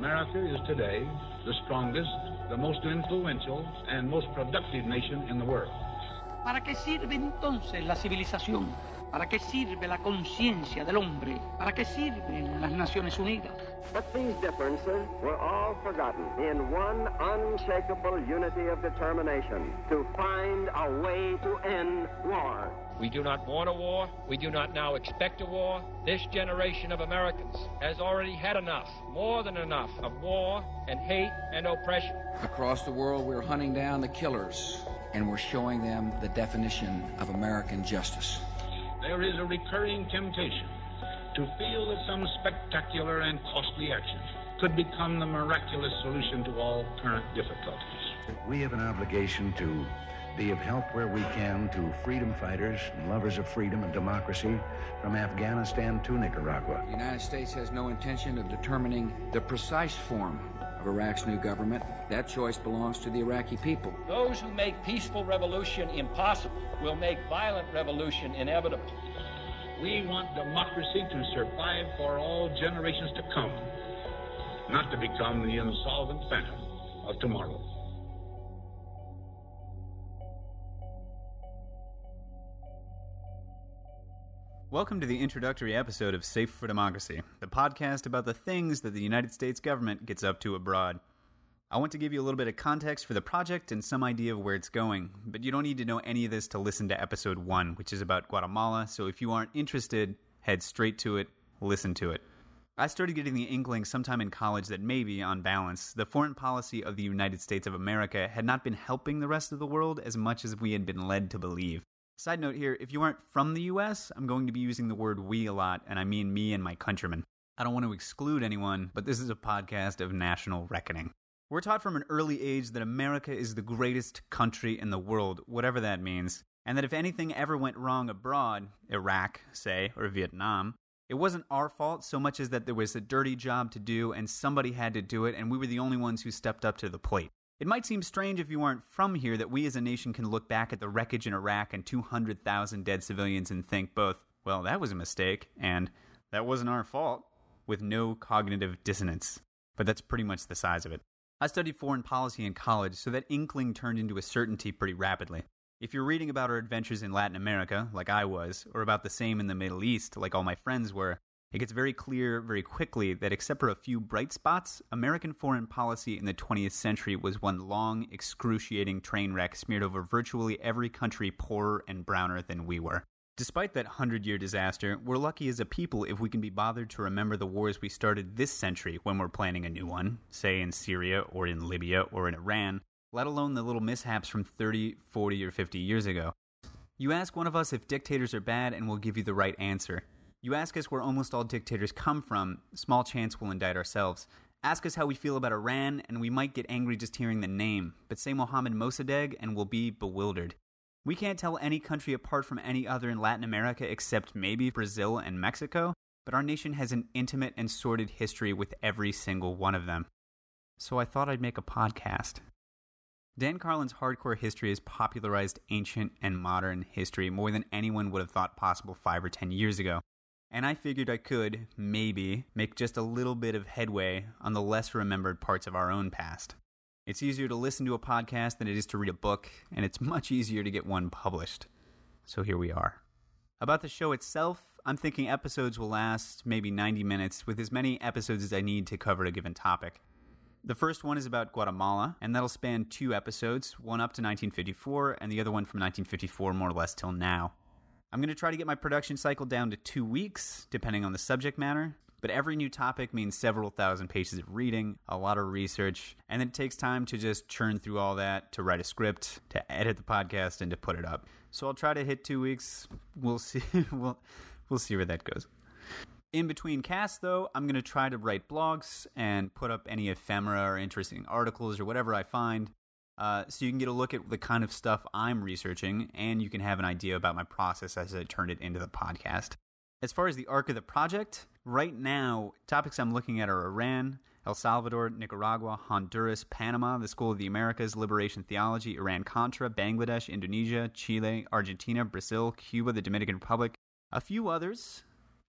America is today the strongest, the most influential, and most productive nation in the world. ¿Para qué sirve entonces la civilización? ¿Para qué sirve la conciencia del hombre? ¿Para qué sirven las Naciones Unidas? But these differences were all forgotten in one unshakable unity of determination to find a way to end war. We do not want a war. We do not now expect a war. This generation of Americans has already had enough, more than enough, of war and hate and oppression. Across the world, we're hunting down the killers, and we're showing them the definition of American justice. There is a recurring temptation to feel that some spectacular and costly action could become the miraculous solution to all current difficulties. We have an obligation to be of help where we can to freedom fighters and lovers of freedom and democracy from Afghanistan to Nicaragua. The United States has no intention of determining the precise form of Iraq's new government. That choice belongs to the Iraqi people. Those who make peaceful revolution impossible will make violent revolution inevitable. We want democracy to survive for all generations to come, not to become the insolvent phantom of tomorrow. Welcome to the introductory episode of Safe for Democracy, the podcast about the things that the United States government gets up to abroad. I want to give you a little bit of context for the project and some idea of where it's going, but you don't need to know any of this to listen to episode 1, which is about Guatemala, so if you aren't interested, head straight to it, listen to it. I started getting the inkling sometime in college that maybe, on balance, the foreign policy of the United States of America had not been helping the rest of the world as much as we had been led to believe. Side note here if you aren't from the US, I'm going to be using the word we a lot, and I mean me and my countrymen. I don't want to exclude anyone, but this is a podcast of national reckoning. We're taught from an early age that America is the greatest country in the world, whatever that means, and that if anything ever went wrong abroad, Iraq, say, or Vietnam, it wasn't our fault so much as that there was a dirty job to do and somebody had to do it, and we were the only ones who stepped up to the plate. It might seem strange if you aren't from here that we as a nation can look back at the wreckage in Iraq and 200,000 dead civilians and think both, well, that was a mistake, and that wasn't our fault, with no cognitive dissonance. But that's pretty much the size of it. I studied foreign policy in college, so that inkling turned into a certainty pretty rapidly. If you're reading about our adventures in Latin America, like I was, or about the same in the Middle East, like all my friends were, it gets very clear very quickly that except for a few bright spots, American foreign policy in the 20th century was one long, excruciating train wreck smeared over virtually every country poorer and browner than we were. Despite that hundred year disaster, we're lucky as a people if we can be bothered to remember the wars we started this century when we're planning a new one, say in Syria or in Libya or in Iran, let alone the little mishaps from 30, 40, or 50 years ago. You ask one of us if dictators are bad, and we'll give you the right answer. You ask us where almost all dictators come from, small chance we'll indict ourselves. Ask us how we feel about Iran, and we might get angry just hearing the name, but say Mohammed Mossadegh, and we'll be bewildered. We can't tell any country apart from any other in Latin America except maybe Brazil and Mexico, but our nation has an intimate and sordid history with every single one of them. So I thought I'd make a podcast. Dan Carlin's hardcore history has popularized ancient and modern history more than anyone would have thought possible five or ten years ago and I figured I could, maybe, make just a little bit of headway on the less remembered parts of our own past. It's easier to listen to a podcast than it is to read a book, and it's much easier to get one published. So here we are. About the show itself, I'm thinking episodes will last maybe 90 minutes, with as many episodes as I need to cover a given topic. The first one is about Guatemala, and that'll span two episodes, one up to 1954, and the other one from 1954 more or less till now. I'm going to try to get my production cycle down to two weeks, depending on the subject matter. But every new topic means several thousand pages of reading, a lot of research, and it takes time to just churn through all that, to write a script, to edit the podcast, and to put it up. So I'll try to hit two weeks. We'll see. we'll we'll see where that goes. In between casts, though, I'm going to try to write blogs and put up any ephemera or interesting articles or whatever I find. Uh, so you can get a look at the kind of stuff I'm researching, and you can have an idea about my process as I turn it into the podcast. As far as the arc of the project, right now, topics I'm looking at are Iran, El Salvador, Nicaragua, Honduras, Panama, the School of the Americas, Liberation Theology, Iran Contra, Bangladesh, Indonesia, Chile, Argentina, Brazil, Cuba, the Dominican Republic, a few others,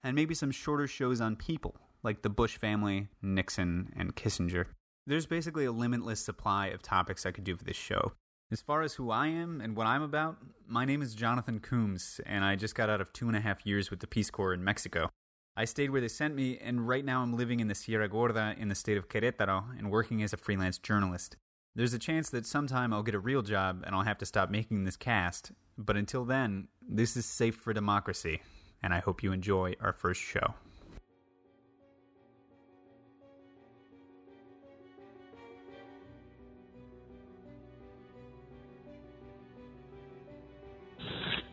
and maybe some shorter shows on people, like the Bush family, Nixon, and Kissinger. There's basically a limitless supply of topics I could do for this show. As far as who I am and what I'm about, my name is Jonathan Coombs, and I just got out of two and a half years with the Peace Corps in Mexico. I stayed where they sent me, and right now I'm living in the Sierra Gorda in the state of Querétaro and working as a freelance journalist. There's a chance that sometime I'll get a real job and I'll have to stop making this cast, but until then, this is Safe for Democracy, and I hope you enjoy our first show.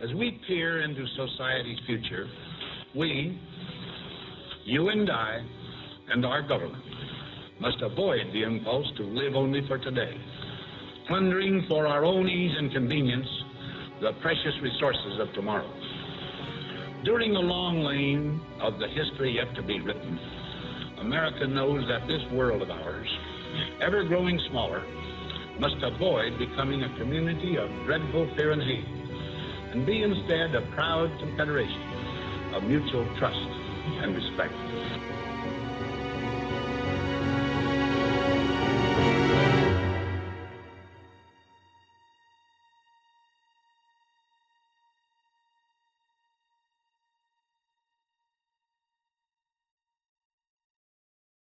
As we peer into society's future, we, you and I, and our government must avoid the impulse to live only for today, plundering for our own ease and convenience the precious resources of tomorrow. During the long lane of the history yet to be written, America knows that this world of ours, ever growing smaller, must avoid becoming a community of dreadful fear and hate, and be instead a proud confederation of mutual trust and respect.